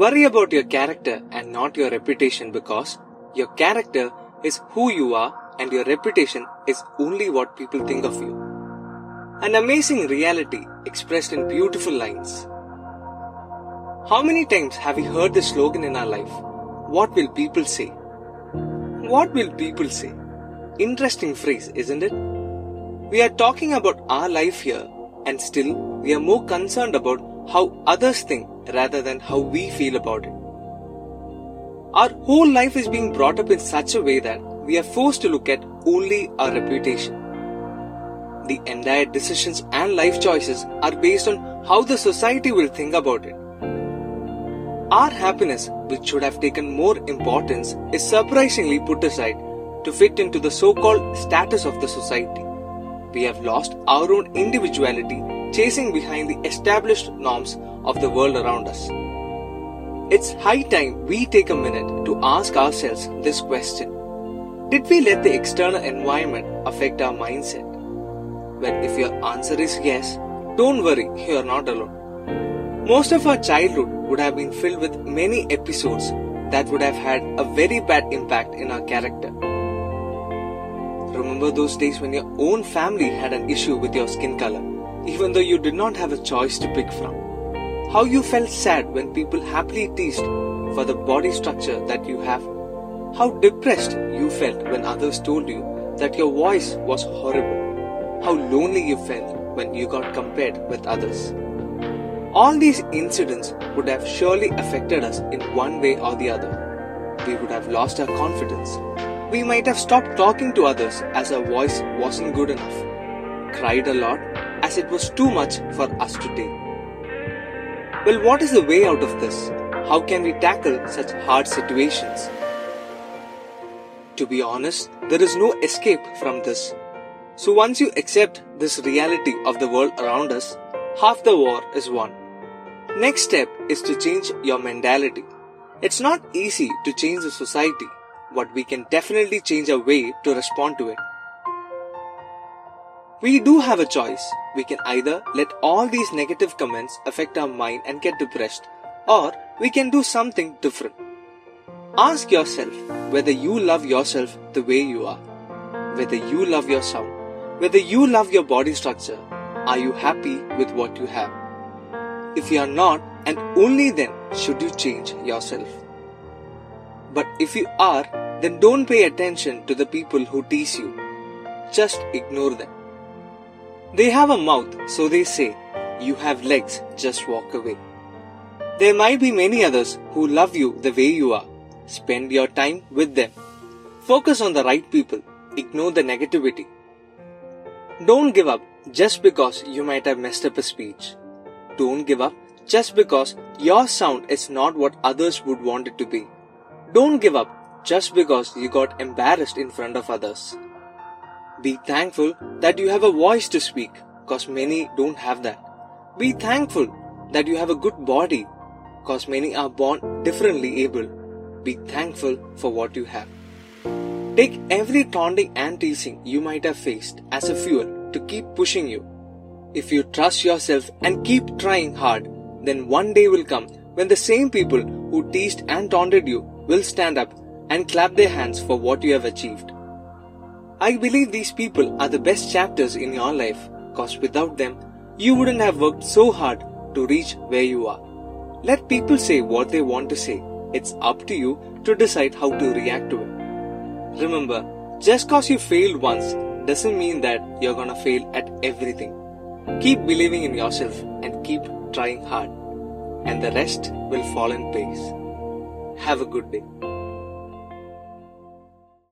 Worry about your character and not your reputation because your character is who you are and your reputation is only what people think of you. An amazing reality expressed in beautiful lines. How many times have we heard this slogan in our life? What will people say? What will people say? Interesting phrase, isn't it? We are talking about our life here, and still we are more concerned about how others think rather than how we feel about it. Our whole life is being brought up in such a way that we are forced to look at only our reputation. The entire decisions and life choices are based on how the society will think about it. Our happiness, which should have taken more importance, is surprisingly put aside to fit into the so called status of the society. We have lost our own individuality chasing behind the established norms of the world around us. It's high time we take a minute to ask ourselves this question Did we let the external environment affect our mindset? Well, if your answer is yes, don't worry, you are not alone. Most of our childhood would have been filled with many episodes that would have had a very bad impact in our character. Remember those days when your own family had an issue with your skin color, even though you did not have a choice to pick from? How you felt sad when people happily teased for the body structure that you have? How depressed you felt when others told you that your voice was horrible? How lonely you felt when you got compared with others? All these incidents would have surely affected us in one way or the other. We would have lost our confidence. We might have stopped talking to others as our voice wasn't good enough. Cried a lot as it was too much for us to take. Well, what is the way out of this? How can we tackle such hard situations? To be honest, there is no escape from this. So once you accept this reality of the world around us, half the war is won. Next step is to change your mentality. It's not easy to change the society, but we can definitely change our way to respond to it. We do have a choice. We can either let all these negative comments affect our mind and get depressed, or we can do something different. Ask yourself whether you love yourself the way you are, whether you love your sound, whether you love your body structure. Are you happy with what you have? If you are not, and only then should you change yourself. But if you are, then don't pay attention to the people who tease you. Just ignore them. They have a mouth, so they say, You have legs, just walk away. There might be many others who love you the way you are. Spend your time with them. Focus on the right people. Ignore the negativity. Don't give up just because you might have messed up a speech. Don't give up just because your sound is not what others would want it to be. Don't give up just because you got embarrassed in front of others. Be thankful that you have a voice to speak, cause many don't have that. Be thankful that you have a good body, cause many are born differently able. Be thankful for what you have. Take every taunting and teasing you might have faced as a fuel to keep pushing you. If you trust yourself and keep trying hard, then one day will come when the same people who teased and taunted you will stand up and clap their hands for what you have achieved. I believe these people are the best chapters in your life because without them, you wouldn't have worked so hard to reach where you are. Let people say what they want to say. It's up to you to decide how to react to it. Remember, just because you failed once doesn't mean that you're gonna fail at everything. Keep believing in yourself and keep trying hard, and the rest will fall in place. Have a good day.